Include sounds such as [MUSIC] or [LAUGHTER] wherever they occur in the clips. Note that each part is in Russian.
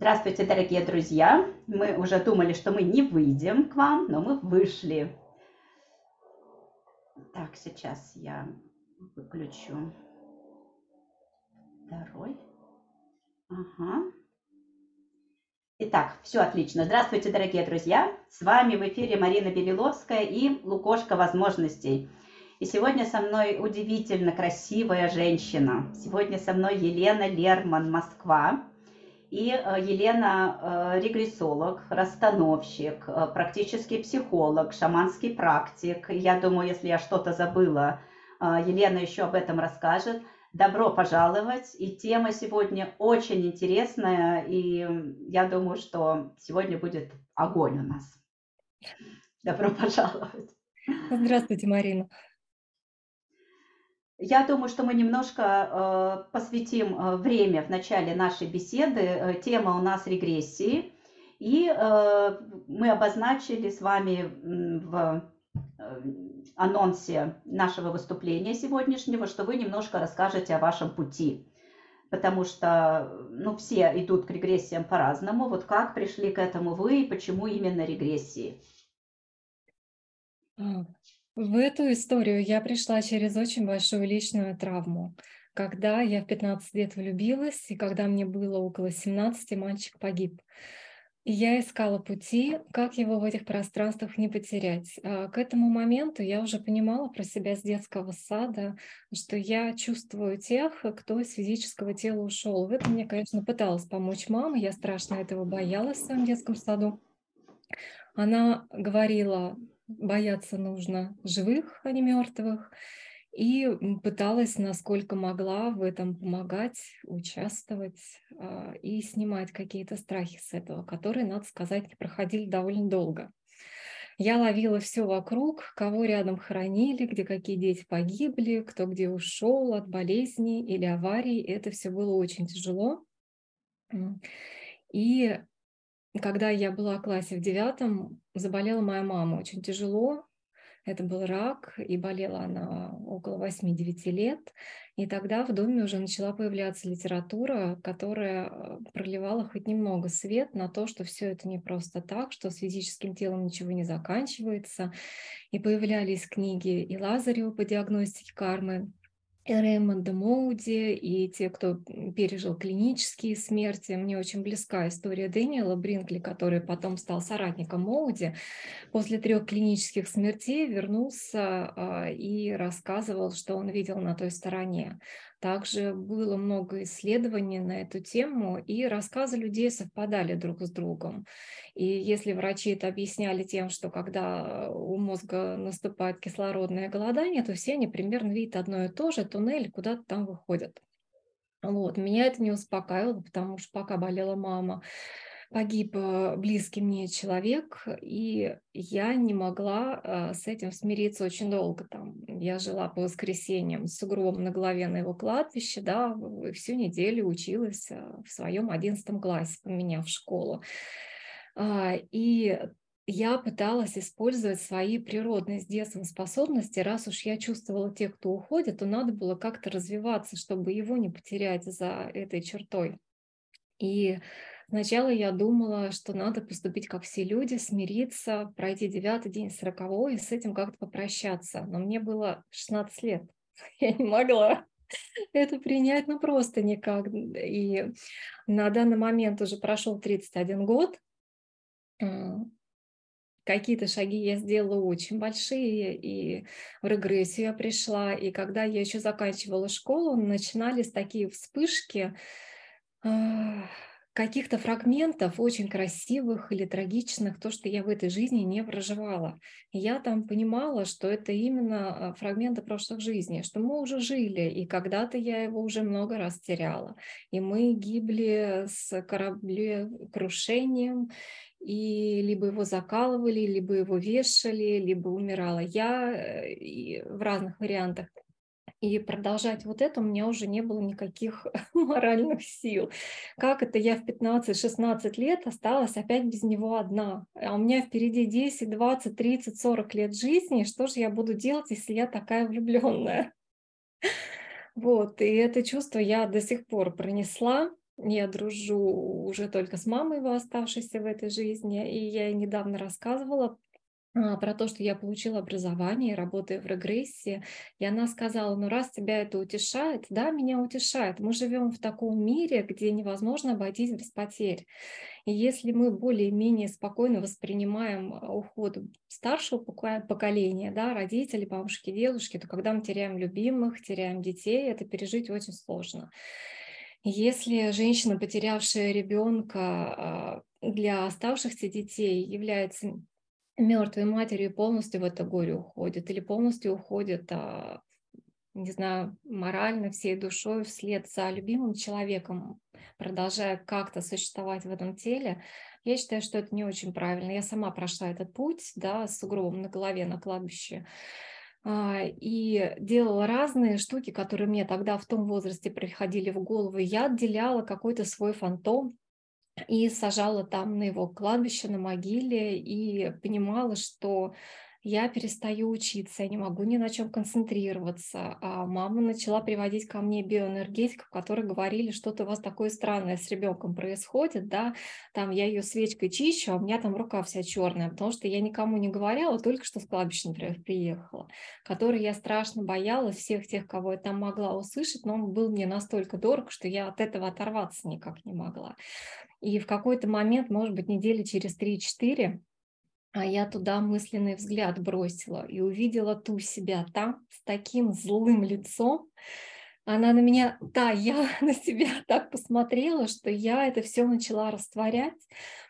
Здравствуйте, дорогие друзья! Мы уже думали, что мы не выйдем к вам, но мы вышли. Так, сейчас я выключу второй. Ага. Итак, все отлично. Здравствуйте, дорогие друзья! С вами в эфире Марина Белиловская и Лукошка возможностей. И сегодня со мной удивительно красивая женщина. Сегодня со мной Елена Лерман, Москва. И э, Елена э, регрессолог, расстановщик, э, практический психолог, шаманский практик. Я думаю, если я что-то забыла, Елена еще об этом расскажет. Добро пожаловать. И тема сегодня очень интересная. И я думаю, что сегодня будет огонь у нас. Добро пожаловать. Здравствуйте, Марина. Я думаю, что мы немножко э, посвятим э, время в начале нашей беседы. Э, тема у нас регрессии. И мы обозначили с вами в анонсе нашего выступления сегодняшнего, что вы немножко расскажете о вашем пути. Потому что ну, все идут к регрессиям по-разному. Вот как пришли к этому вы и почему именно регрессии? В эту историю я пришла через очень большую личную травму. Когда я в 15 лет влюбилась, и когда мне было около 17, мальчик погиб. И я искала пути, как его в этих пространствах не потерять. А к этому моменту я уже понимала про себя с детского сада, что я чувствую тех, кто из физического тела ушел. В этом мне, конечно, пыталась помочь мама. Я страшно этого боялась в своем детском саду. Она говорила, бояться нужно живых, а не мертвых. И пыталась, насколько могла, в этом помогать, участвовать а, и снимать какие-то страхи с этого, которые, надо сказать, проходили довольно долго. Я ловила все вокруг, кого рядом хоронили, где какие дети погибли, кто где ушел от болезни или аварий. Это все было очень тяжело. И когда я была в классе в девятом, заболела моя мама очень тяжело. Это был рак, и болела она около 8-9 лет. И тогда в доме уже начала появляться литература, которая э, проливала хоть немного свет на то, что все это не просто так, что с физическим телом ничего не заканчивается. И появлялись книги и Лазарева по диагностике кармы, и Рэймонда Моуди, и те, кто пережил клинические смерти. Мне очень близка история Дэниела Бринкли, который потом стал соратником Моуди. После трех клинических смертей вернулся а, и рассказывал, что он видел на той стороне. Также было много исследований на эту тему, и рассказы людей совпадали друг с другом. И если врачи это объясняли тем, что когда у мозга наступает кислородное голодание, то все они примерно видят одно и то же, туннель куда-то там выходят. Вот. Меня это не успокаивало, потому что пока болела мама, погиб э, близкий мне человек, и я не могла э, с этим смириться очень долго. Там, я жила по воскресеньям с сугробом на голове на его кладбище, да, всю неделю училась э, в своем одиннадцатом классе, поменяв школу. А, и я пыталась использовать свои природные с детства способности. Раз уж я чувствовала тех, кто уходит, то надо было как-то развиваться, чтобы его не потерять за этой чертой. И Сначала я думала, что надо поступить как все люди, смириться, пройти девятый день сороковой и с этим как-то попрощаться. Но мне было 16 лет. [LAUGHS] Я не могла это принять, ну просто никак. И на данный момент уже прошел 31 год. Какие-то шаги я сделала очень большие, и в регрессию я пришла. И когда я еще заканчивала школу, начинались такие вспышки, каких-то фрагментов очень красивых или трагичных, то, что я в этой жизни не проживала. Я там понимала, что это именно а, фрагменты прошлых жизней, что мы уже жили, и когда-то я его уже много раз теряла. И мы гибли с кораблекрушением, и либо его закалывали, либо его вешали, либо умирала я э, в разных вариантах. И продолжать вот это у меня уже не было никаких [LAUGHS] моральных сил. Как это я в 15-16 лет осталась опять без него одна? А у меня впереди 10, 20, 30, 40 лет жизни. Что же я буду делать, если я такая влюбленная? [LAUGHS] Вот, и это чувство я до сих пор пронесла. Я дружу уже только с мамой его, оставшейся в этой жизни, и я ей недавно рассказывала про то, что я получила образование, работаю в регрессии, и она сказала, ну раз тебя это утешает, да, меня утешает. Мы живем в таком мире, где невозможно обойтись без потерь. И если мы более-менее спокойно воспринимаем а, уход старшего поколения, да, родителей, бабушки, дедушки, то когда мы теряем любимых, теряем детей, это пережить очень сложно. Если женщина, потерявшая ребенка, а, для оставшихся детей является мертвой матерью полностью в это горе уходит или полностью уходит, а, не знаю, морально, всей душой вслед за любимым человеком, продолжая как-то существовать в этом теле, я считаю, что это не очень правильно. Я сама прошла этот путь, да, с угробом на голове на кладбище, а, и делала разные штуки, которые мне тогда в том возрасте приходили в голову. Я отделяла какой-то свой фантом, и сажала там на его кладбище, на могиле, и понимала, что я перестаю учиться, я не могу ни на чем концентрироваться. А мама начала приводить ко мне биоэнергетиков, которые говорили, что-то у вас такое странное с ребенком происходит, да, там я ее свечкой чищу, а у меня там рука вся черная, потому что я никому не говорила, только что с кладбища, например, приехала, который я страшно боялась всех тех, кого я там могла услышать, но он был мне настолько дорог, что я от этого оторваться никак не могла. И в какой-то момент, может быть, недели через 3-4, а я туда мысленный взгляд бросила и увидела ту себя там с таким злым лицом. Она на меня, да, я [LAUGHS] на себя так посмотрела, что я это все начала растворять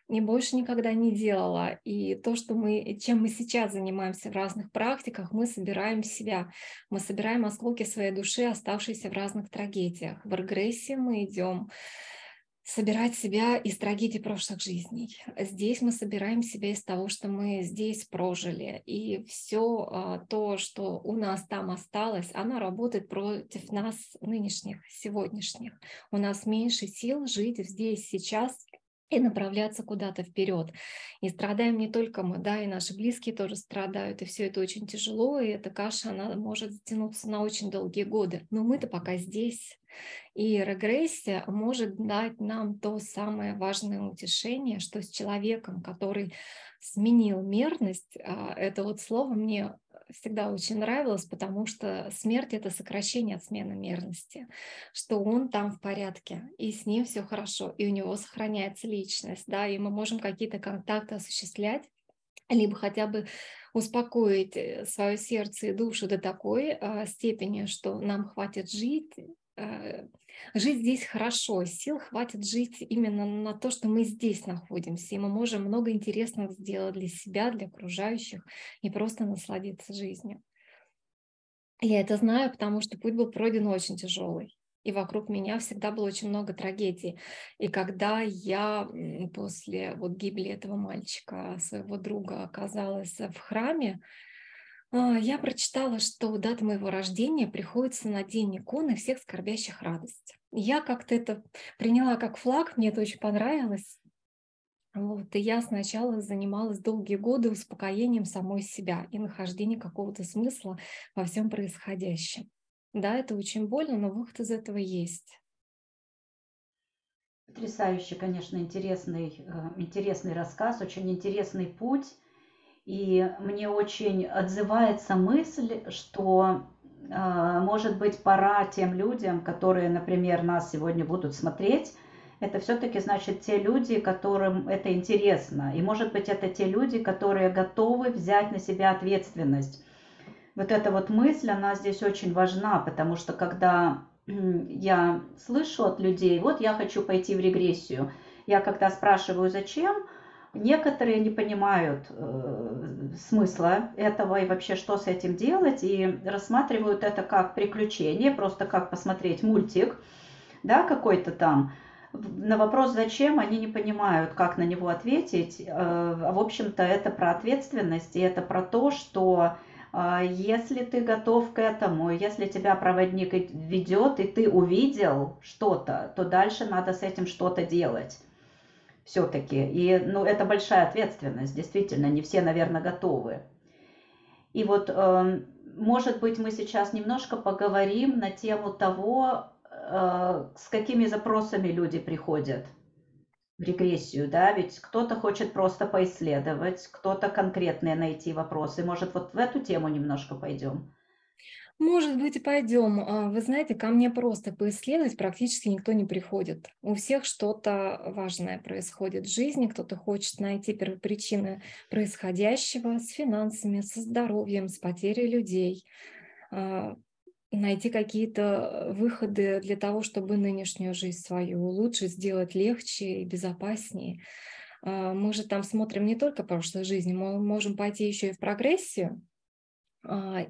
и больше никогда не делала. И то, что мы, чем мы сейчас занимаемся в разных практиках, мы собираем себя, мы собираем осколки своей души, оставшиеся в разных трагедиях. В регрессии мы идем собирать себя из трагедий прошлых жизней. Здесь мы собираем себя из того, что мы здесь прожили. И все а, то, что у нас там осталось, оно работает против нас нынешних, сегодняшних. У нас меньше сил жить здесь, сейчас и направляться куда-то вперед. И страдаем не только мы, да, и наши близкие тоже страдают, и все это очень тяжело, и эта каша, она может затянуться на очень долгие годы. Но мы-то пока здесь. И регрессия может дать нам то самое важное утешение, что с человеком, который сменил мерность, а, это вот слово мне всегда очень нравилось, потому что смерть это сокращение от смены мерности, что он там в порядке, и с ним все хорошо, и у него сохраняется личность, да, и мы можем какие-то контакты осуществлять, либо хотя бы успокоить э, свое сердце и душу до такой э, степени, что нам хватит жить жить здесь хорошо, сил хватит жить именно на то, что мы здесь находимся, и мы можем много интересного сделать для себя, для окружающих, и просто насладиться жизнью. Я это знаю, потому что путь был пройден очень тяжелый. И вокруг меня всегда было очень много трагедий. И когда я после вот гибели этого мальчика, своего друга, оказалась в храме, я прочитала, что дата моего рождения приходится на день иконы всех скорбящих радость. Я как-то это приняла как флаг, мне это очень понравилось. Вот, и я сначала занималась долгие годы успокоением самой себя и нахождением какого-то смысла во всем происходящем. Да, это очень больно, но выход из этого есть. Потрясающий, конечно, интересный, э, интересный рассказ, очень интересный путь. И мне очень отзывается мысль, что э, может быть пора тем людям, которые, например, нас сегодня будут смотреть, это все-таки значит те люди, которым это интересно. И может быть это те люди, которые готовы взять на себя ответственность. Вот эта вот мысль, она здесь очень важна, потому что когда я слышу от людей, вот я хочу пойти в регрессию, я когда спрашиваю, зачем, Некоторые не понимают э, смысла этого и вообще что с этим делать, и рассматривают это как приключение, просто как посмотреть мультик, да, какой-то там. На вопрос «зачем?» они не понимают, как на него ответить. Э, в общем-то, это про ответственность, и это про то, что э, если ты готов к этому, если тебя проводник ведет, и ты увидел что-то, то дальше надо с этим что-то делать все-таки. И ну, это большая ответственность, действительно, не все, наверное, готовы. И вот, э, может быть, мы сейчас немножко поговорим на тему того, э, с какими запросами люди приходят в регрессию, да? Ведь кто-то хочет просто поисследовать, кто-то конкретные найти вопросы. Может, вот в эту тему немножко пойдем? Может быть, пойдем. А, вы знаете, ко мне просто поисследовать практически никто не приходит. У всех что-то важное происходит в жизни, кто-то хочет найти первопричины происходящего с финансами, со здоровьем, с потерей людей, а, найти какие-то выходы для того, чтобы нынешнюю жизнь свою улучшить, сделать легче и безопаснее. А, мы же там смотрим не только прошлой жизни, мы можем пойти еще и в прогрессию,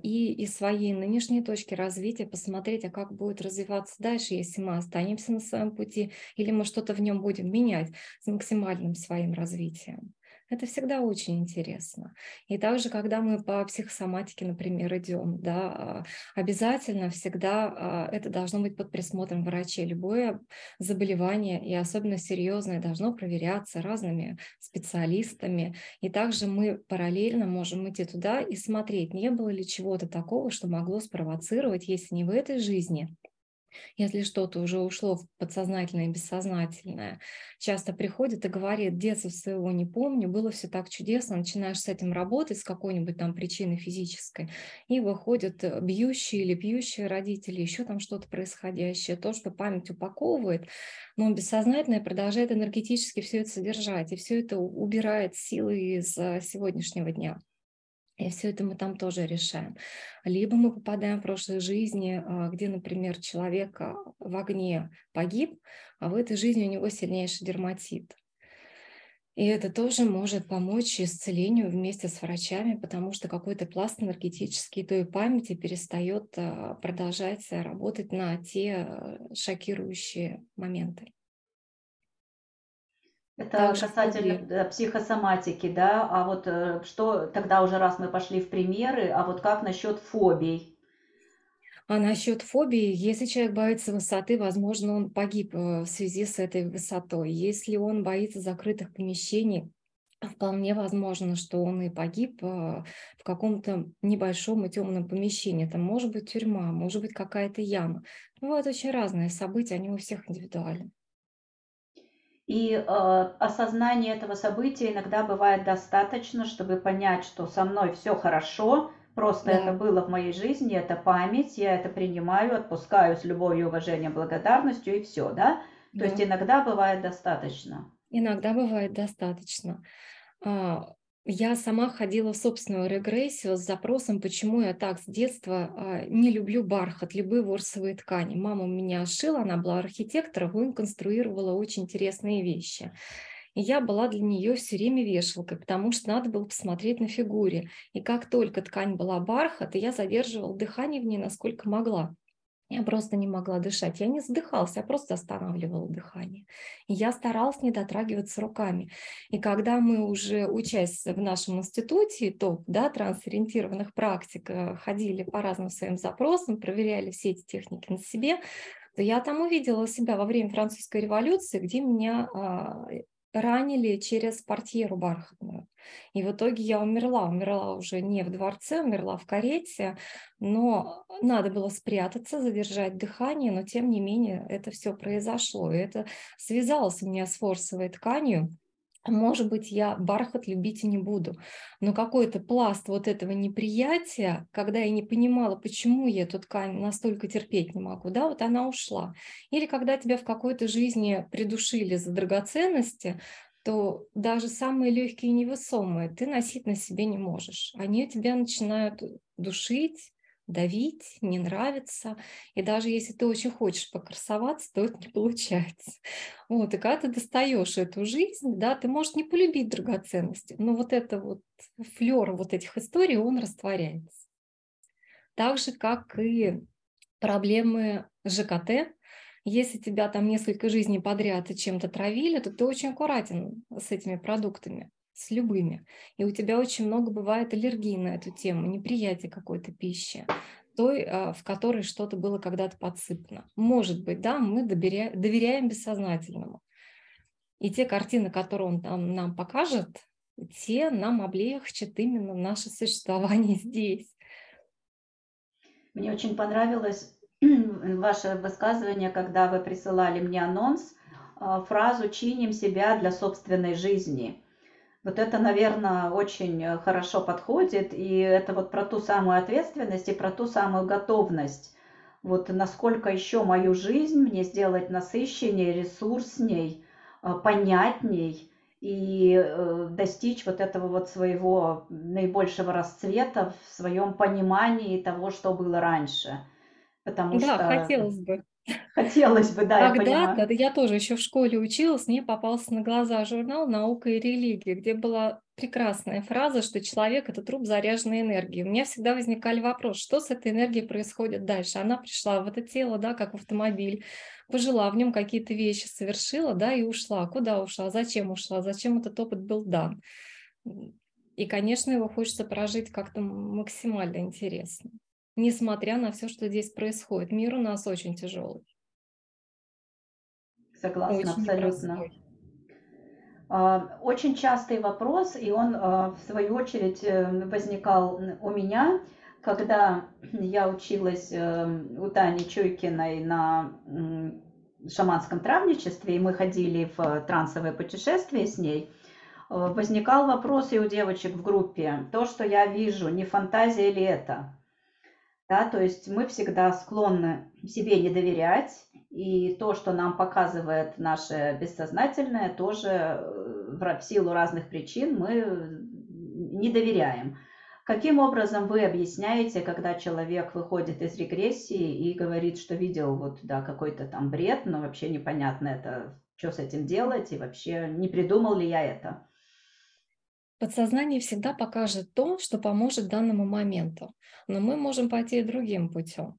и из своей нынешней точки развития посмотреть, а как будет развиваться дальше, если мы останемся на своем пути, или мы что-то в нем будем менять с максимальным своим развитием. Это всегда очень интересно. И также, когда мы по психосоматике, например, идем, да, а, обязательно всегда а, это должно быть под присмотром врачей. Любое заболевание, и особенно серьезное, должно проверяться разными специалистами. И также мы параллельно можем идти туда и смотреть, не было ли чего-то такого, что могло спровоцировать, если не в этой жизни, если что-то уже ушло в подсознательное и бессознательное, часто приходит и говорит, детства своего не помню, было все так чудесно, начинаешь с этим работать, с какой-нибудь там причиной физической, и выходят э, бьющие или пьющие родители, еще там что-то происходящее, то, что память упаковывает, но бессознательное продолжает энергетически все это содержать, и все это убирает силы из э, сегодняшнего дня. И все это мы там тоже решаем. Либо мы попадаем в прошлые жизни, а, где, например, человек а, в огне погиб, а в этой жизни у него сильнейший дерматит. И это тоже может помочь исцелению вместе с врачами, потому что какой-то пласт энергетический той памяти перестает а, продолжать работать на те шокирующие моменты. Это Также касательно да, психосоматики, да, а вот э, что тогда уже раз мы пошли в примеры, а вот как насчет фобий? А насчет фобии, если человек боится высоты, возможно, он погиб э, в связи с этой высотой. Если он боится закрытых помещений, вполне возможно, что он и погиб э, в каком-то небольшом и темном помещении. Это может быть тюрьма, может быть какая-то яма. Бывают очень разные события, они у всех индивидуальны. И э, осознание этого события иногда бывает достаточно, чтобы понять, что со мной все хорошо, просто да. это было в моей жизни, это память, я это принимаю, отпускаю с любовью, уважением, благодарностью и все, да? То да. есть иногда бывает достаточно. Иногда бывает достаточно. А, я сама ходила в собственную регрессию с запросом, почему я так с детства а, не люблю бархат, любые ворсовые ткани. Мама у меня шила, она была архитектором, и конструировала очень интересные вещи. И я была для нее все время вешалкой, потому что надо было посмотреть на фигуре. И как только ткань была бархат, я задерживала дыхание в ней, насколько могла. Я просто не могла дышать. Я не задыхалась, я просто останавливала дыхание. И я старалась не дотрагиваться руками. И когда мы уже, учась в нашем институте, топ да, трансориентированных практик, э, ходили по разным своим запросам, проверяли все эти техники на себе, то я там увидела себя во время французской революции, где меня а, ранили через портьеру бархатную. И в итоге я умерла. Умерла уже не в дворце, умерла в карете, но надо было спрятаться, задержать дыхание, но тем не менее это все произошло. И это связалось у меня с форсовой тканью, может быть, я бархат любить и не буду, но какой-то пласт вот этого неприятия, когда я не понимала, почему я эту ткань настолько терпеть не могу, да, вот она ушла. Или когда тебя в какой-то жизни придушили за драгоценности, то даже самые легкие и невесомые ты носить на себе не можешь. Они тебя начинают душить, давить, не нравится. И даже если ты очень хочешь покрасоваться, то это не [LAUGHS] получается. Вот, и когда ты достаешь эту жизнь, да, ты можешь не полюбить драгоценности, но вот это вот флер вот этих историй, он растворяется. Так же, как и проблемы ЖКТ, если тебя там несколько жизней подряд и чем-то травили, то ты очень аккуратен с этими продуктами с любыми. И у тебя очень много бывает аллергии на эту тему, неприятие какой-то пищи, той, а, в которой что-то было когда-то подсыпано. Может быть, да, мы доверяем, доверяем бессознательному. И те картины, которые он там нам покажет, те нам облегчат именно наше существование [LAUGHS] здесь. Мне очень понравилось [CLEARS THROAT] ваше высказывание, когда вы присылали мне анонс, а, фразу «чиним себя для собственной жизни». Вот это, наверное, очень хорошо подходит, и это вот про ту самую ответственность и про ту самую готовность. Вот насколько еще мою жизнь мне сделать насыщеннее, ресурсней, а, понятней и э, достичь вот этого вот своего наибольшего расцвета в своем понимании того, что было раньше. Потому да, что... хотелось бы. [LAUGHS] Хотелось бы, да, Когда-то, я, я тоже еще в школе училась, мне попался на глаза журнал «Наука и религия», где была прекрасная фраза, что человек – это труп заряженной энергии. У меня всегда возникали вопросы, что с этой энергией происходит дальше. Она пришла в это тело, да, как в автомобиль, пожила в нем какие-то вещи, совершила, да, и ушла. Куда ушла? Зачем ушла? Зачем этот опыт был дан? И, конечно, его хочется прожить как-то максимально интересно несмотря на все, что здесь происходит. Мир у нас очень тяжелый. Согласна, очень абсолютно. Непростой. А, очень частый вопрос, и он, а, в свою очередь, э, возникал у меня, когда я училась э, у Тани Чуйкиной на шаманском травничестве, и мы ходили в трансовое путешествие с ней, э, возникал вопрос и у девочек в группе, то, что я вижу, не фантазия ли это? Да, то есть мы всегда склонны себе не доверять, и то, что нам показывает наше бессознательное, тоже э, в силу разных причин мы не доверяем. Каким образом вы объясняете, когда человек выходит из регрессии и говорит, что видел вот да, какой-то там бред, но вообще непонятно это, что с этим делать, и вообще не придумал ли я это? Подсознание всегда покажет то, что поможет данному моменту, но мы можем пойти другим путем.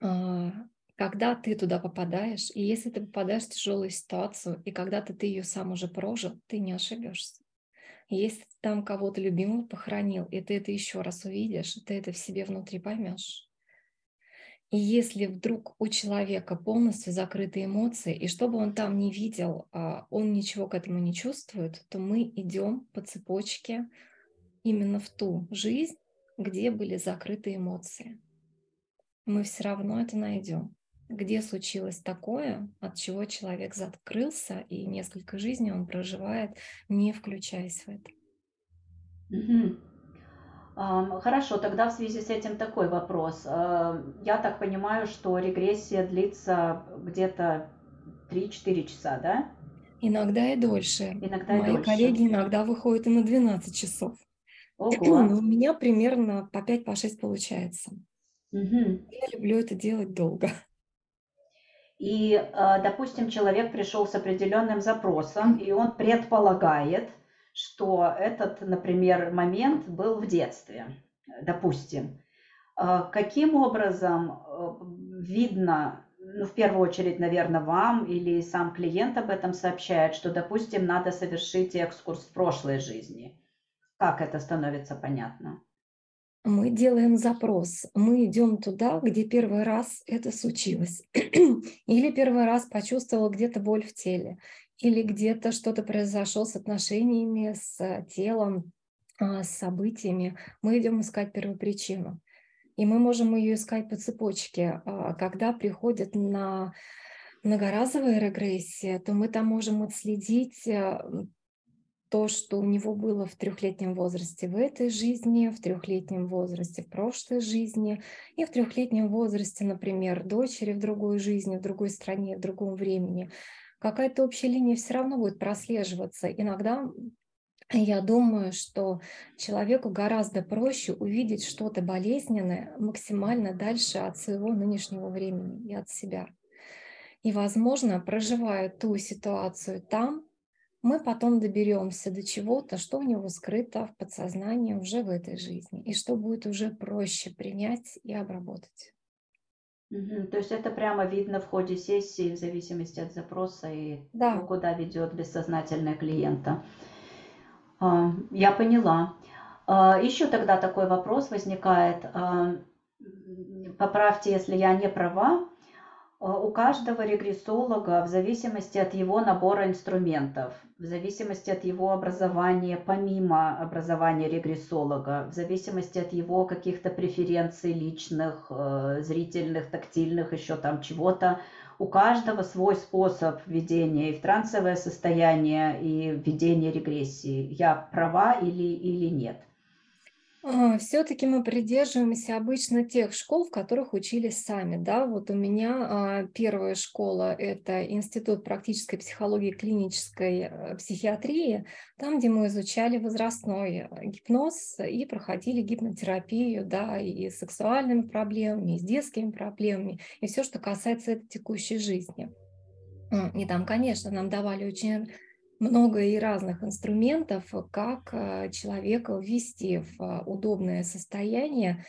А, когда ты туда попадаешь, и если ты попадаешь в тяжелую ситуацию, и когда-то ты ее сам уже прожил, ты не ошибешься. Если ты там кого-то любимого похоронил, и ты это еще раз увидишь, ты это в себе внутри поймешь. И если вдруг у человека полностью закрыты эмоции, и что бы он там не видел, а, он ничего к этому не чувствует, то мы идем по цепочке именно в ту жизнь, где были закрыты эмоции. Мы все равно это найдем. Где случилось такое, от чего человек закрылся, и несколько жизней он проживает, не включаясь в это. Угу. Хорошо, тогда в связи с этим такой вопрос. А, я так понимаю, что регрессия длится где-то 3-4 часа, да? Иногда и дольше. Иногда Мои и дольше. коллеги иногда выходят и на 12 часов. Ого. Но у меня примерно по 5-6 по получается. Угу. Я люблю это делать долго. И, а, допустим, человек пришел с определенным запросом, и он предполагает, что этот, например, момент был в детстве, допустим. А каким образом э, видно, ну, в первую очередь, наверное, вам или сам клиент об этом сообщает, что, допустим, надо совершить экскурс в прошлой жизни? Как это становится понятно? Мы делаем запрос. Мы идем туда, где первый раз это случилось. [CLEARS THROAT] Или первый раз почувствовал где-то боль в теле или где-то что-то произошло с отношениями, с телом, а, с событиями, мы идем искать первопричину. И мы можем ее искать по цепочке. А, когда приходит на многоразовая регрессия, то мы там можем отследить э, то, что у него было в трехлетнем возрасте в этой жизни, в трехлетнем возрасте в прошлой жизни и в трехлетнем возрасте, например, дочери в другой жизни, в другой стране, в другом времени какая-то общая линия все равно будет прослеживаться. Иногда я думаю, что человеку гораздо проще увидеть что-то болезненное максимально дальше от своего нынешнего времени и от себя. И, возможно, проживая ту ситуацию там, мы потом доберемся до чего-то, что у него скрыто в подсознании уже в этой жизни, и что будет уже проще принять и обработать. Мгм. То есть это прямо видно в ходе сессии, в зависимости от запроса и Да. ну, куда ведет бессознательное клиента. А, Я поняла. А, Еще тогда такой вопрос возникает. А, Поправьте, если я не права. А, у каждого регрессолога, в зависимости от его набора инструментов, в зависимости от его образования, помимо образования регрессолога, в зависимости от его каких-то преференций личных, э, зрительных, тактильных, еще там чего-то, у каждого свой способ введения и в трансовое состояние, и введения регрессии. Я права или, или нет? А, Все-таки мы придерживаемся обычно тех школ, в которых учились сами. Да? Вот у меня а, первая школа– это Институт практической психологии клинической э, психиатрии, там, где мы изучали возрастной э, гипноз и проходили гипнотерапию, да, и с сексуальными проблемами, и с детскими проблемами, и все, что касается этой текущей жизни. И там, конечно, нам давали очень много и разных инструментов, как э, человека ввести в э, удобное состояние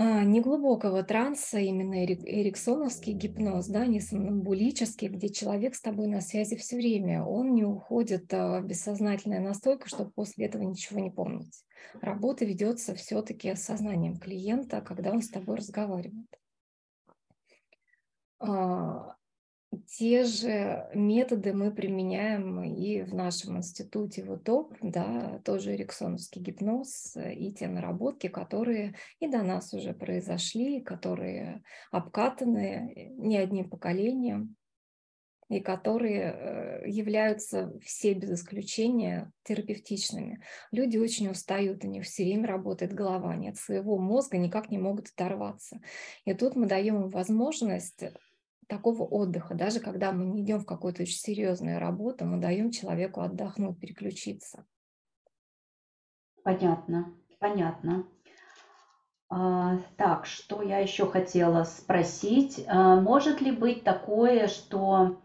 а, неглубокого транса, именно эриксоновский гипноз, да, не сомнамбулический, где человек с тобой на связи все время, он не уходит э, в бессознательное настолько, чтобы после этого ничего не помнить. Работа ведется все-таки с сознанием клиента, когда он с тобой разговаривает. Те же методы мы применяем и в нашем институте ВУТОП, да, тоже эриксоновский гипноз и те наработки, которые и до нас уже произошли, которые обкатаны не одним поколением, и которые э, являются все без исключения терапевтичными. Люди очень устают, у них все время работает голова, нет своего мозга, никак не могут оторваться. И тут мы даем им возможность такого отдыха, даже когда мы не идем в какую-то очень серьезную работу, мы даем человеку отдохнуть, переключиться. Понятно, понятно. А, так, что я еще хотела спросить? А, может ли быть такое, что,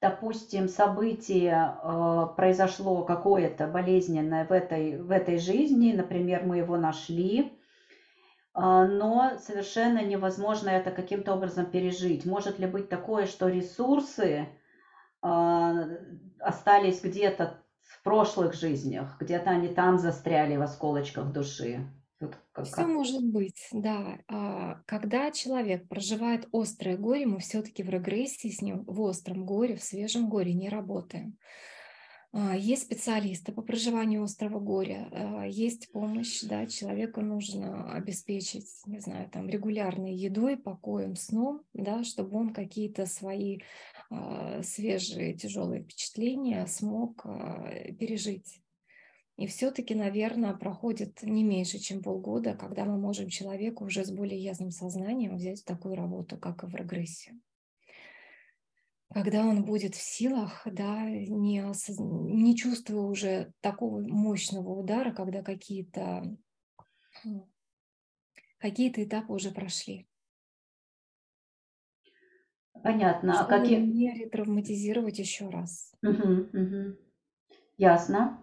допустим, событие а, произошло какое-то болезненное в этой, в этой жизни, например, мы его нашли, но совершенно невозможно это каким-то образом пережить. Может ли быть такое, что ресурсы а, остались где-то в прошлых жизнях, где-то они там застряли в осколочках души? Все может быть, да. А, когда человек проживает острое горе, мы все-таки в регрессии с ним в остром горе, в свежем горе не работаем. А, есть специалисты по проживанию острого горя, а, есть помощь, да, человеку нужно обеспечить, не знаю, там, регулярной едой, покоем, сном, да, чтобы он какие-то свои а, свежие тяжелые впечатления смог пережить. И все-таки, наверное, проходит не меньше, чем полгода, когда мы можем человеку уже с более ясным сознанием взять такую работу, как и в регрессию когда он будет в силах, да, не, осоз... не чувствуя уже такого мощного удара, когда какие-то какие-то этапы уже прошли. Понятно. Чтобы а какие... не ретравматизировать еще раз. Угу, угу. Ясно.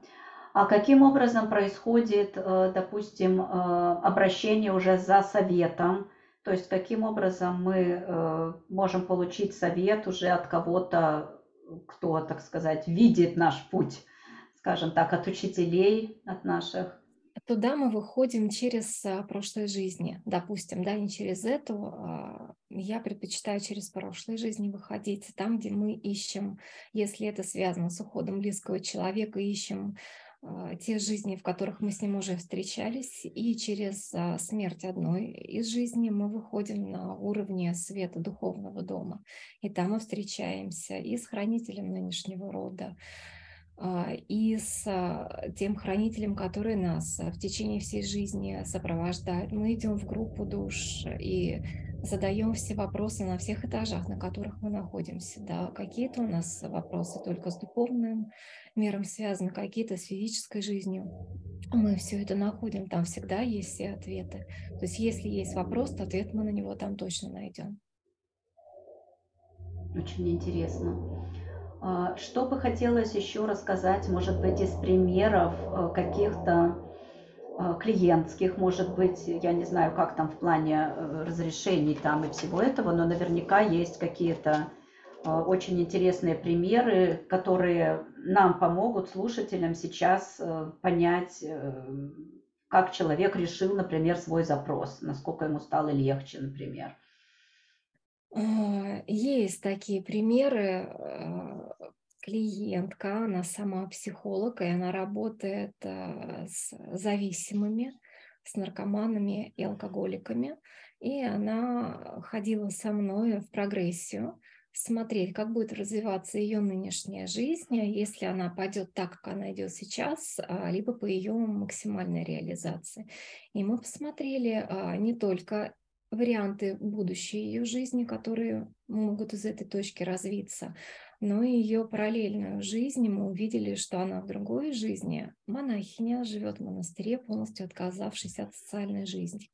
А каким образом происходит, э, допустим, э, обращение уже за советом? То есть каким образом мы э, можем получить совет уже от кого-то, кто, так сказать, видит наш путь, скажем так, от учителей, от наших. Туда мы выходим через а, прошлые жизни, допустим, да, не через эту. А, я предпочитаю через прошлые жизни выходить, там, где мы ищем, если это связано с уходом близкого человека, ищем те жизни, в которых мы с ним уже встречались, и через а, смерть одной из жизней мы выходим на уровне света духовного дома. И там мы встречаемся и с хранителем нынешнего рода, а, и с тем хранителем, который нас в течение всей жизни сопровождает. Мы идем в группу душ и задаем все вопросы на всех этажах, на которых мы находимся. Да, какие-то у нас вопросы только с духовным миром связаны, какие-то с физической жизнью. Мы все это находим, там всегда есть все ответы. То есть если есть вопрос, то ответ мы на него там точно найдем. Очень интересно. А, что бы хотелось еще рассказать, может быть, из примеров э, каких-то Э, клиентских, может быть, я не знаю, как там в плане э, разрешений там и всего этого, но наверняка есть какие-то очень интересные примеры, которые нам помогут слушателям сейчас понять, как человек решил, например, свой запрос, насколько ему стало легче, например. А, есть такие примеры. А, клиентка, она сама психолог, и она работает а, с зависимыми, с наркоманами и алкоголиками. И она ходила со мной в прогрессию, смотреть, как будет развиваться ее нынешняя жизнь, если она пойдет так, как она идет сейчас, либо по ее максимальной реализации. И мы посмотрели не только варианты будущей ее жизни, которые могут из этой точки развиться. Но ее параллельную жизнь мы увидели, что она в другой жизни монахиня, живет в монастыре, полностью отказавшись от социальной жизни.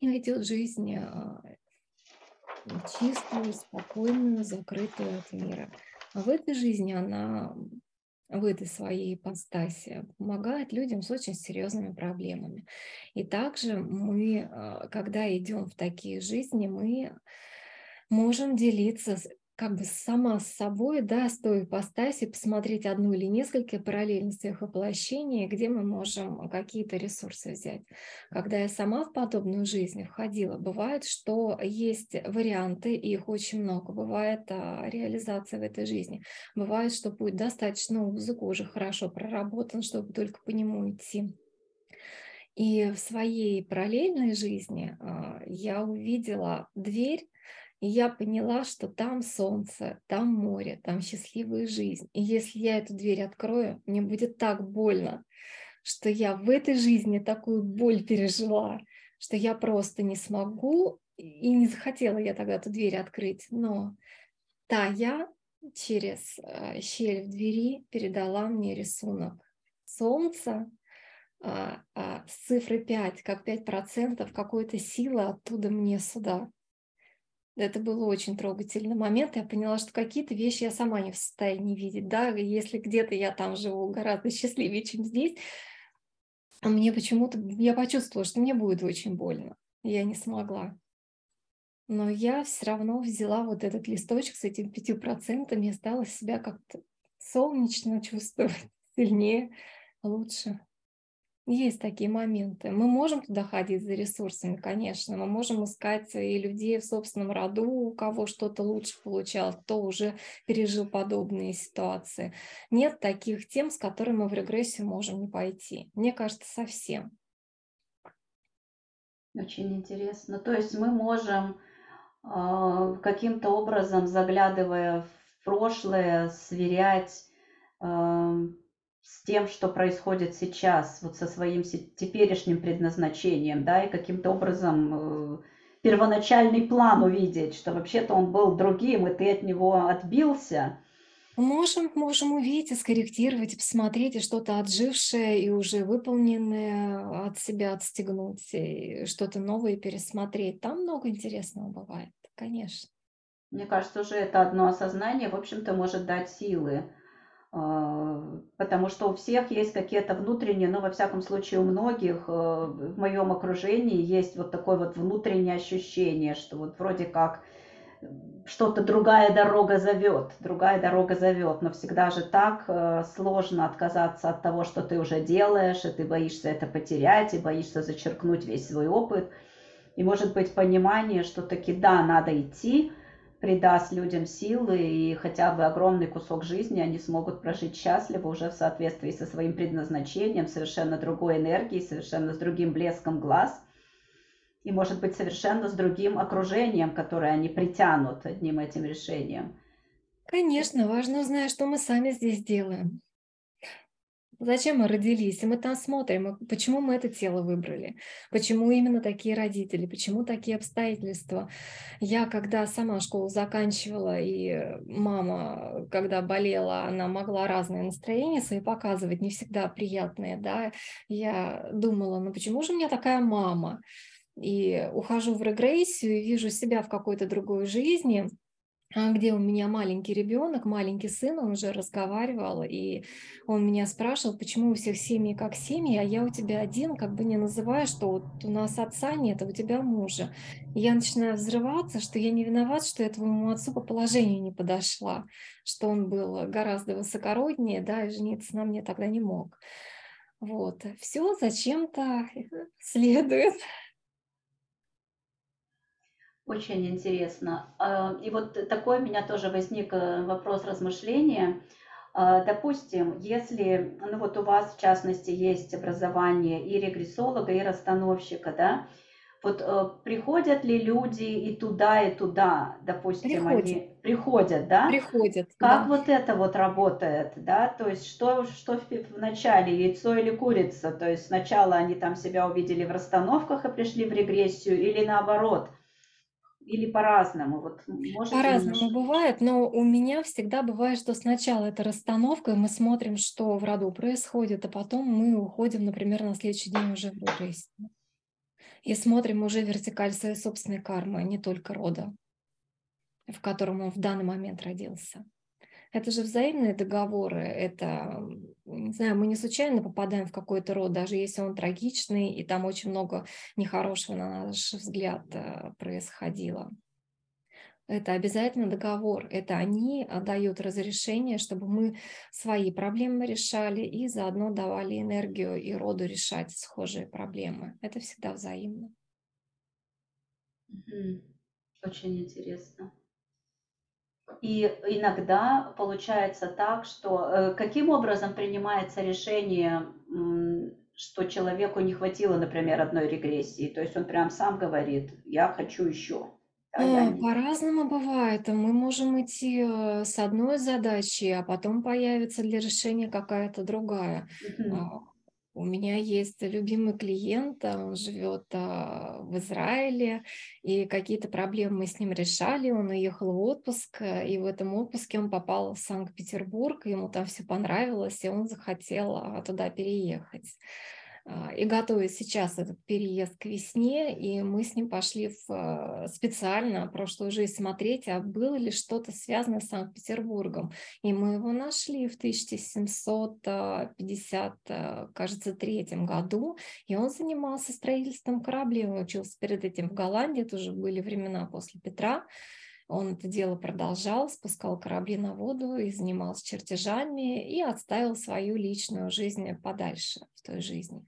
И ведет жизнь а, чистую, спокойную, закрытую от мира. А в этой жизни она в этой своей ипостаси, помогает людям с очень серьезными проблемами. И также мы, а, когда идем в такие жизни, мы можем делиться как бы сама с собой, да, с той ипостаси, посмотреть одну или несколько параллельностей их воплощения, где мы можем какие-то ресурсы взять. Когда я сама в подобную жизнь входила, бывает, что есть варианты, их очень много. Бывает а, реализация в этой жизни. Бывает, что путь достаточно узок, уже хорошо проработан, чтобы только по нему идти. И в своей параллельной жизни а, я увидела дверь, и я поняла, что там солнце, там море, там счастливая жизнь. И если я эту дверь открою, мне будет так больно, что я в этой жизни такую боль пережила, что я просто не смогу, и не захотела я тогда эту дверь открыть. Но та я через э, щель в двери передала мне рисунок солнца а, а, с цифрой 5, как 5% какой-то силы оттуда мне сюда. Это был очень трогательный момент. Я поняла, что какие-то вещи я сама не в состоянии видеть. Да, если где-то я там живу гораздо [LAUGHS] счастливее, чем здесь, мне почему-то, я почувствовала, что мне будет очень больно. Я не смогла. Но я все равно взяла вот этот листочек с этими пятью процентами и стала себя как-то солнечно чувствовать, [LAUGHS] сильнее, лучше. Есть такие моменты. Мы можем туда ходить за ресурсами, конечно. Мы можем искать и людей в собственном роду, у кого что-то лучше получалось, кто уже пережил подобные ситуации. Нет таких тем, с которыми мы в регрессию можем не пойти. Мне кажется, совсем. Очень интересно. То есть мы можем э, каким-то образом, заглядывая в прошлое, сверять э, с тем, что происходит сейчас, вот со своим теперешним предназначением, да, и каким-то образом э, первоначальный план увидеть, что вообще-то он был другим, и ты от него отбился. Можем, можем увидеть скорректировать, посмотреть, и что-то отжившее и уже выполненное от себя отстегнуть, и что-то новое пересмотреть. Там много интересного бывает, конечно. Мне кажется, уже это одно осознание, в общем-то, может дать силы потому что у всех есть какие-то внутренние, но во всяком случае у многих э, в моем окружении есть вот такое вот внутреннее ощущение, что вот вроде как что-то другая дорога зовет, другая дорога зовет, но всегда же так э, сложно отказаться от того, что ты уже делаешь, и ты боишься это потерять, и боишься зачеркнуть весь свой опыт. И может быть понимание, что таки да, надо идти, придаст людям силы и хотя бы огромный кусок жизни они смогут прожить счастливо уже в соответствии со своим предназначением, совершенно другой энергией, совершенно с другим блеском глаз и, может быть, совершенно с другим окружением, которое они притянут одним этим решением. Конечно, важно узнать, что мы сами здесь делаем. Зачем мы родились? И мы там смотрим, почему мы это тело выбрали, почему именно такие родители, почему такие обстоятельства. Я, когда сама школу заканчивала, и мама, когда болела, она могла разные настроения свои показывать, не всегда приятные, да, я думала, ну почему же у меня такая мама? И ухожу в регрессию и вижу себя в какой-то другой жизни, а где у меня маленький ребенок, маленький сын, он уже разговаривал, и он меня спрашивал, почему у всех семьи как семьи, а я у тебя один, как бы не называя, что вот у нас отца нет, а у тебя мужа. И я начинаю взрываться, что я не виноват, что я твоему отцу по положению не подошла, что он был гораздо высокороднее, да, и жениться на мне тогда не мог. Вот, все зачем-то следует. Очень интересно. А, и вот такой у меня тоже возник э, вопрос размышления. А, допустим, если, ну вот у вас в частности есть образование и регрессолога, и расстановщика, да, вот э, приходят ли люди и туда, и туда, допустим, Приходят. они приходят, да? Приходят, Как да. вот это вот работает, да? То есть что, что в, в начале, яйцо или курица? То есть сначала они там себя увидели в расстановках и пришли в регрессию, или наоборот? Или по-разному? Вот По-разному немножко... бывает, но у меня всегда бывает, что сначала это расстановка, и мы смотрим, что в роду происходит, а потом мы уходим, например, на следующий день уже в регрессию. И смотрим уже вертикаль своей собственной кармы, а не только рода, в котором он в данный момент родился. Это же взаимные договоры, это, не знаю, мы не случайно попадаем в какой-то род, даже если он трагичный, и там очень много нехорошего, на наш взгляд, э, происходило. Это обязательно договор. Это они дают разрешение, чтобы мы свои проблемы решали и заодно давали энергию и роду решать схожие проблемы. Это всегда взаимно. Очень интересно. И иногда получается так, что э, каким образом принимается решение, что человеку не хватило, например, одной регрессии. То есть он прям сам говорит, я хочу еще. А, по-разному бывает. Мы можем идти э, с одной задачей, а потом появится для решения какая-то другая. Мгм. У меня есть любимый клиент, а, он живет а, в Израиле, и какие-то проблемы мы с ним решали. Он уехал в отпуск, э, и в этом отпуске он попал в Санкт-Петербург, ему там все понравилось, и он захотел а, туда переехать. А, и готовит сейчас этот переезд к весне, и мы с ним пошли в, а, специально прошлую жизнь смотреть, а было ли что-то связанное с Санкт-Петербургом. И мы его нашли в 1750, а, кажется, третьем году, и он занимался строительством кораблей, он учился перед этим в Голландии, это уже были времена после Петра, он это дело продолжал, спускал корабли на воду и занимался чертежами и отставил свою личную жизнь подальше в той жизни.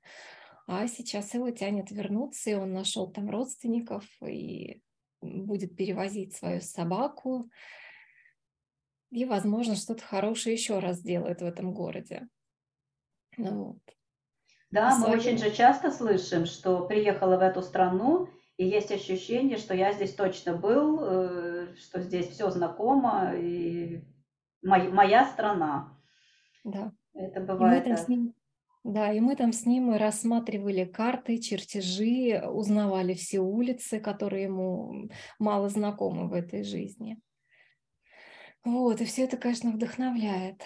А сейчас его тянет вернуться, и он нашел там родственников и будет перевозить свою собаку. И, возможно, что-то хорошее еще раз сделает в этом городе. Ну, вот. Да, мы очень же часто слышим, что приехала в эту страну, и есть ощущение, что я здесь точно был, э, что здесь все знакомо, и моя страна. Да. Это бывает. И мы там с ним, да, и мы там с ним рассматривали карты, чертежи, узнавали все улицы, которые ему мало знакомы в этой жизни. Вот, и все это, конечно, вдохновляет.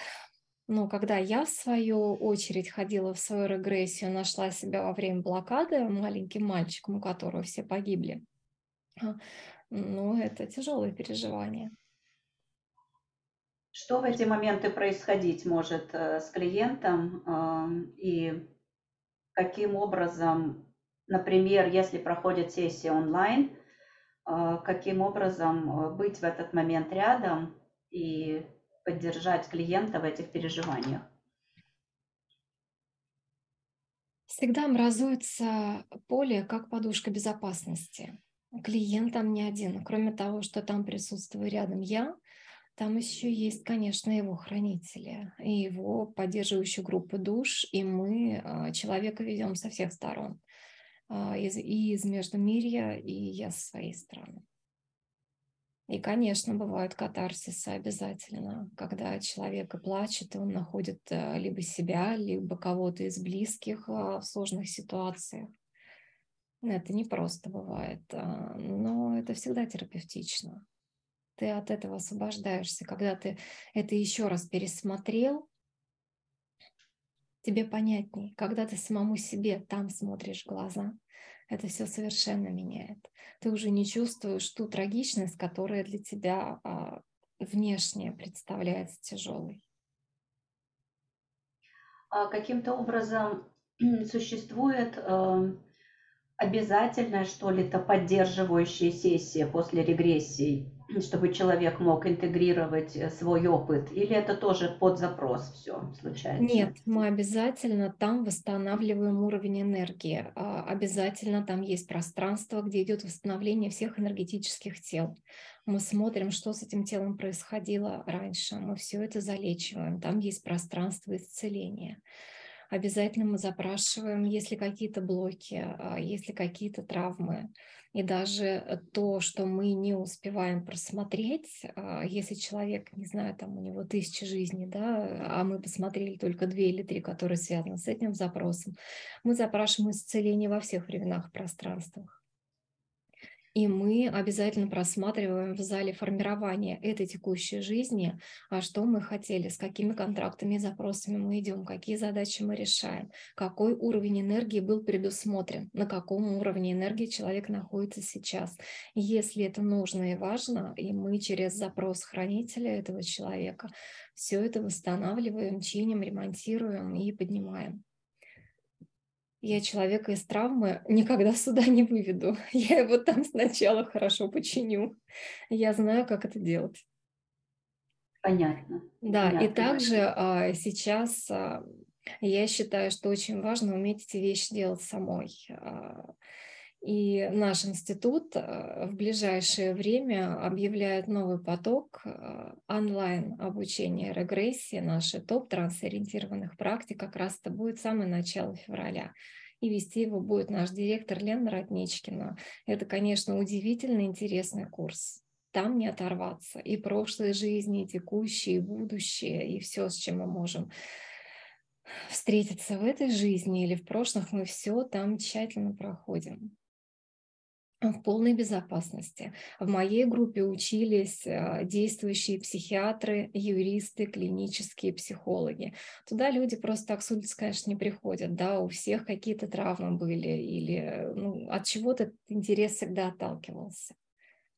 Но когда я, в свою очередь, ходила в свою регрессию, нашла себя во время блокады маленьким мальчиком, у которого все погибли, а, ну, это тяжелое переживание. Что в эти моменты происходить может э, с клиентом и каким образом, например, если проходит сессия онлайн, а, каким образом э, быть в этот момент рядом и поддержать клиента в этих переживаниях? Всегда образуется поле как подушка безопасности. Клиент там не один. Кроме того, что там присутствую рядом я, там еще есть, конечно, его хранители и его поддерживающая группа душ, и мы а, человека ведем со всех сторон. А, и из Междумирья, и я со своей стороны. И, конечно, бывают катарсисы обязательно, когда человек и плачет, и он находит э, либо себя, либо кого-то из близких а, в сложных ситуациях. Это не просто бывает, а, но это всегда терапевтично. Ты от этого освобождаешься, когда ты это еще раз пересмотрел, тебе понятней, когда ты самому себе там смотришь глаза, это все совершенно меняет. Ты уже не чувствуешь ту трагичность, которая для тебя а, внешне представляется тяжелой. А каким-то образом [CLEARS THROAT] существует э, обязательная, что ли, то поддерживающая сессия после регрессий? Чтобы человек мог интегрировать э, свой опыт? Или это тоже под запрос все случается? Нет, мы обязательно там восстанавливаем уровень энергии. А, обязательно там есть пространство, где идет восстановление всех энергетических тел. Мы смотрим, что с этим телом происходило раньше. Мы все это залечиваем. Там есть пространство исцеления обязательно мы запрашиваем, есть ли какие-то блоки, а, есть ли какие-то травмы. И даже то, что мы не успеваем просмотреть, а, если человек, не знаю, там у него тысяча жизней, да, а мы посмотрели только две или три, которые связаны с этим запросом, мы запрашиваем исцеление во всех временах пространствах. И мы обязательно просматриваем в зале формирования этой текущей жизни, а что мы хотели, с какими контрактами и запросами мы идем, какие задачи мы решаем, какой уровень энергии был предусмотрен, на каком уровне энергии человек находится сейчас. Если это нужно и важно, и мы через запрос хранителя этого человека все это восстанавливаем, чиним, ремонтируем и поднимаем я человека из травмы никогда сюда не выведу. [LAUGHS] Я его там сначала хорошо починю. Я знаю, как это делать. Понятно. Да, Понятно. и также а, сейчас а, я считаю, что очень важно уметь эти вещи делать самой. А, и наш институт э, в ближайшее время объявляет новый поток э, онлайн обучения регрессии, наши топ трансориентированных практик. Как раз это будет самое начало февраля. И вести его будет наш директор Лена Родничкина. Это, конечно, удивительно интересный курс. Там не оторваться. И прошлые жизни, и текущие, и будущее, и все, с чем мы можем встретиться в этой жизни или в прошлых, мы все там тщательно проходим в полной безопасности. В моей группе учились а, действующие психиатры, юристы, клинические психологи. Туда люди просто так с улицы, конечно, не приходят. Да, у всех какие-то травмы были или ну, от чего-то интерес всегда отталкивался.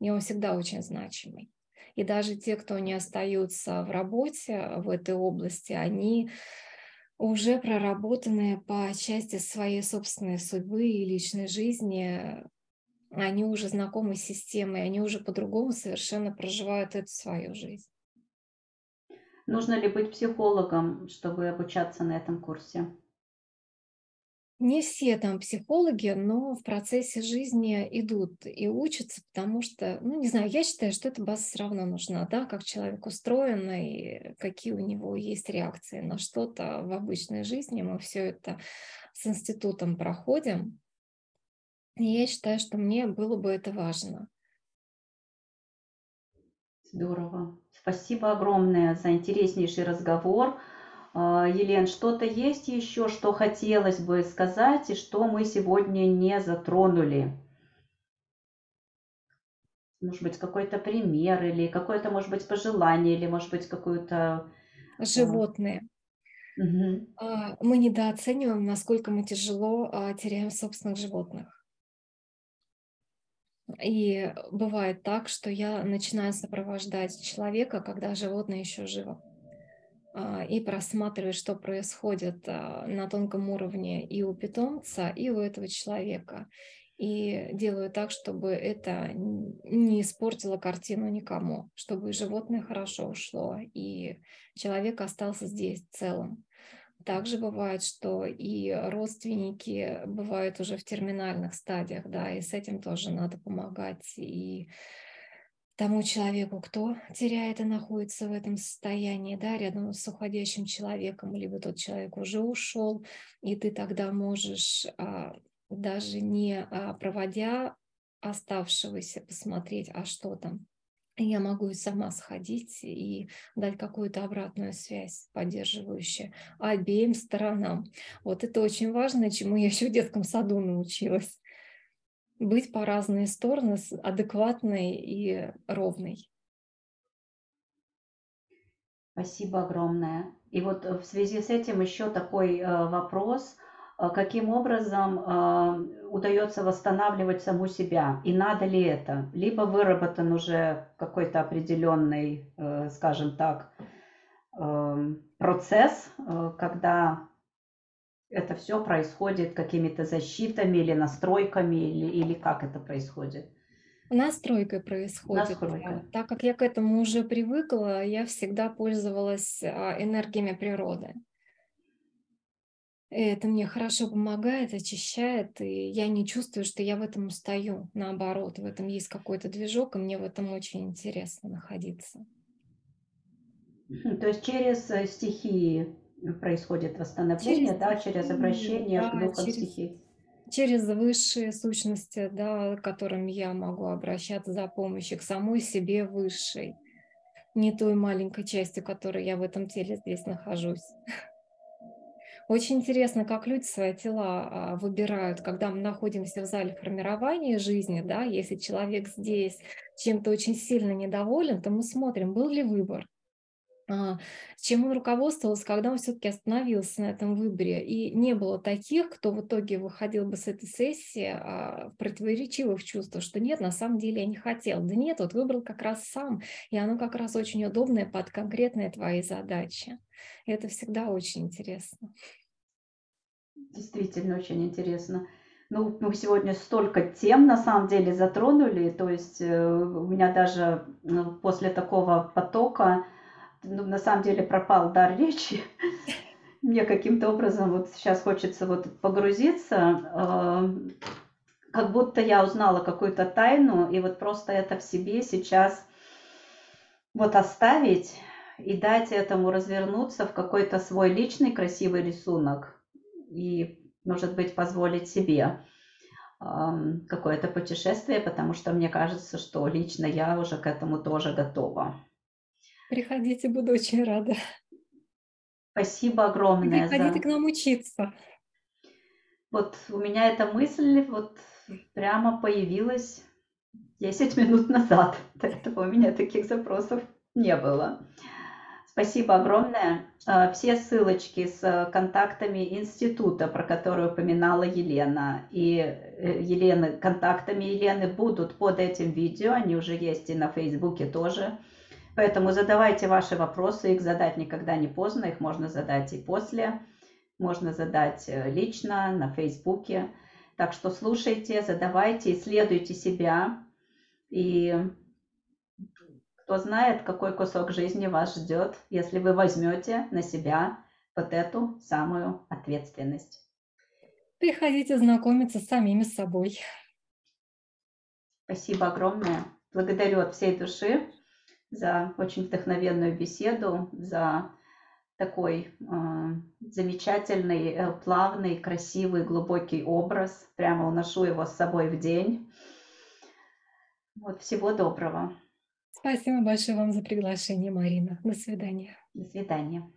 И он всегда очень значимый. И даже те, кто не остаются в работе в этой области, они уже проработанные по части своей собственной судьбы и личной жизни они уже знакомы с системой, они уже по-другому совершенно проживают эту свою жизнь. Нужно ли быть психологом, чтобы обучаться на этом курсе? Не все там психологи, но в процессе жизни идут и учатся, потому что, ну, не знаю, я считаю, что эта база все равно нужна, да, как человек устроен и какие у него есть реакции на что-то в обычной жизни. Мы все это с институтом проходим, и я считаю, что мне было бы это важно. Здорово. Спасибо огромное за интереснейший разговор. А, Елен, что-то есть еще, что хотелось бы сказать и что мы сегодня не затронули? Может быть, какой-то пример или какое-то, может быть, пожелание или, может быть, какую-то... А, Животные. Угу. Мы недооцениваем, насколько мы тяжело теряем собственных животных. И бывает так, что я начинаю сопровождать человека, когда животное еще живо, а, и просматривать, что происходит а, на тонком уровне и у питомца, и у этого человека. И делаю так, чтобы это не испортило картину никому, чтобы животное хорошо ушло, и человек остался здесь целым. Также бывает, что и родственники бывают уже в терминальных стадиях, да, и с этим тоже надо помогать. И тому человеку, кто теряет и находится в этом состоянии, да, рядом с уходящим человеком, либо тот человек уже ушел, и ты тогда можешь а, даже не а, проводя оставшегося посмотреть, а что там, я могу и сама сходить и дать какую-то обратную связь, поддерживающую обеим сторонам. Вот это очень важно, чему я еще в детском саду научилась. Быть по разные стороны, адекватной и ровной. Спасибо огромное. И вот в связи с этим еще такой э, вопрос – а каким образом удается восстанавливать саму себя и надо ли это. Либо выработан уже какой-то определенный, э, скажем так, эм, процесс, э, когда это все происходит какими-то защитами или настройками, или, или как это происходит? Настройка происходит. Настройка. Так как я к этому уже привыкла, я всегда пользовалась а, энергиями природы. Это мне хорошо помогает, очищает, и я не чувствую, что я в этом устаю. Наоборот, в этом есть какой-то движок, и мне в этом очень интересно находиться. То есть через э, стихии происходит восстановление, Через да, через обращение к да, духам через через высшие сущности, да, к которым я могу обращаться за помощью, к самой себе высшей, не той маленькой частью, которой я в этом теле здесь нахожусь. Очень интересно, как люди свои тела а, выбирают, когда мы находимся в зале формирования жизни, да, если человек здесь чем-то очень сильно недоволен, то мы смотрим, был ли выбор, чем он руководствовался, когда он все-таки остановился на этом выборе. И не было таких, кто в итоге выходил бы с этой сессии а, в противоречивых чувствах, что нет, на самом деле я не хотел. Да нет, вот выбрал как раз сам, и оно как раз очень удобное под конкретные твои задачи. И это всегда очень интересно. Действительно очень интересно. Ну, мы сегодня столько тем на самом деле затронули, то есть э, у меня даже ну, после такого потока ну, на самом деле пропал дар речи. [LAUGHS] Мне каким-то образом вот сейчас хочется вот погрузиться, э, как будто я узнала какую-то тайну, и вот просто это в себе сейчас вот оставить и дать этому развернуться в какой-то свой личный красивый рисунок и, может быть, позволить себе какое-то путешествие, потому что мне кажется, что лично я уже к этому тоже готова. Приходите, буду очень рада. Спасибо огромное. Приходите за... к нам учиться. Вот у меня эта мысль вот прямо появилась 10 минут назад. [LAUGHS] До этого у меня таких запросов не было. Спасибо огромное. А, все ссылочки с контактами института, про который упоминала Елена, и э, Елены, контактами Елены будут под этим видео, они уже есть и на Фейсбуке тоже. Поэтому задавайте ваши вопросы, их задать никогда не поздно, их можно задать и после, можно задать э, лично на Фейсбуке. Так что слушайте, задавайте, исследуйте себя. И кто знает, какой кусок жизни вас ждет, если вы возьмете на себя вот эту самую ответственность. Приходите знакомиться с самими собой. Спасибо огромное. Благодарю от всей души за очень вдохновенную беседу, за такой э, замечательный, э, плавный, красивый, глубокий образ. Прямо уношу его с собой в день. Вот, всего доброго. Спасибо большое вам за приглашение, Марина. До свидания. До свидания.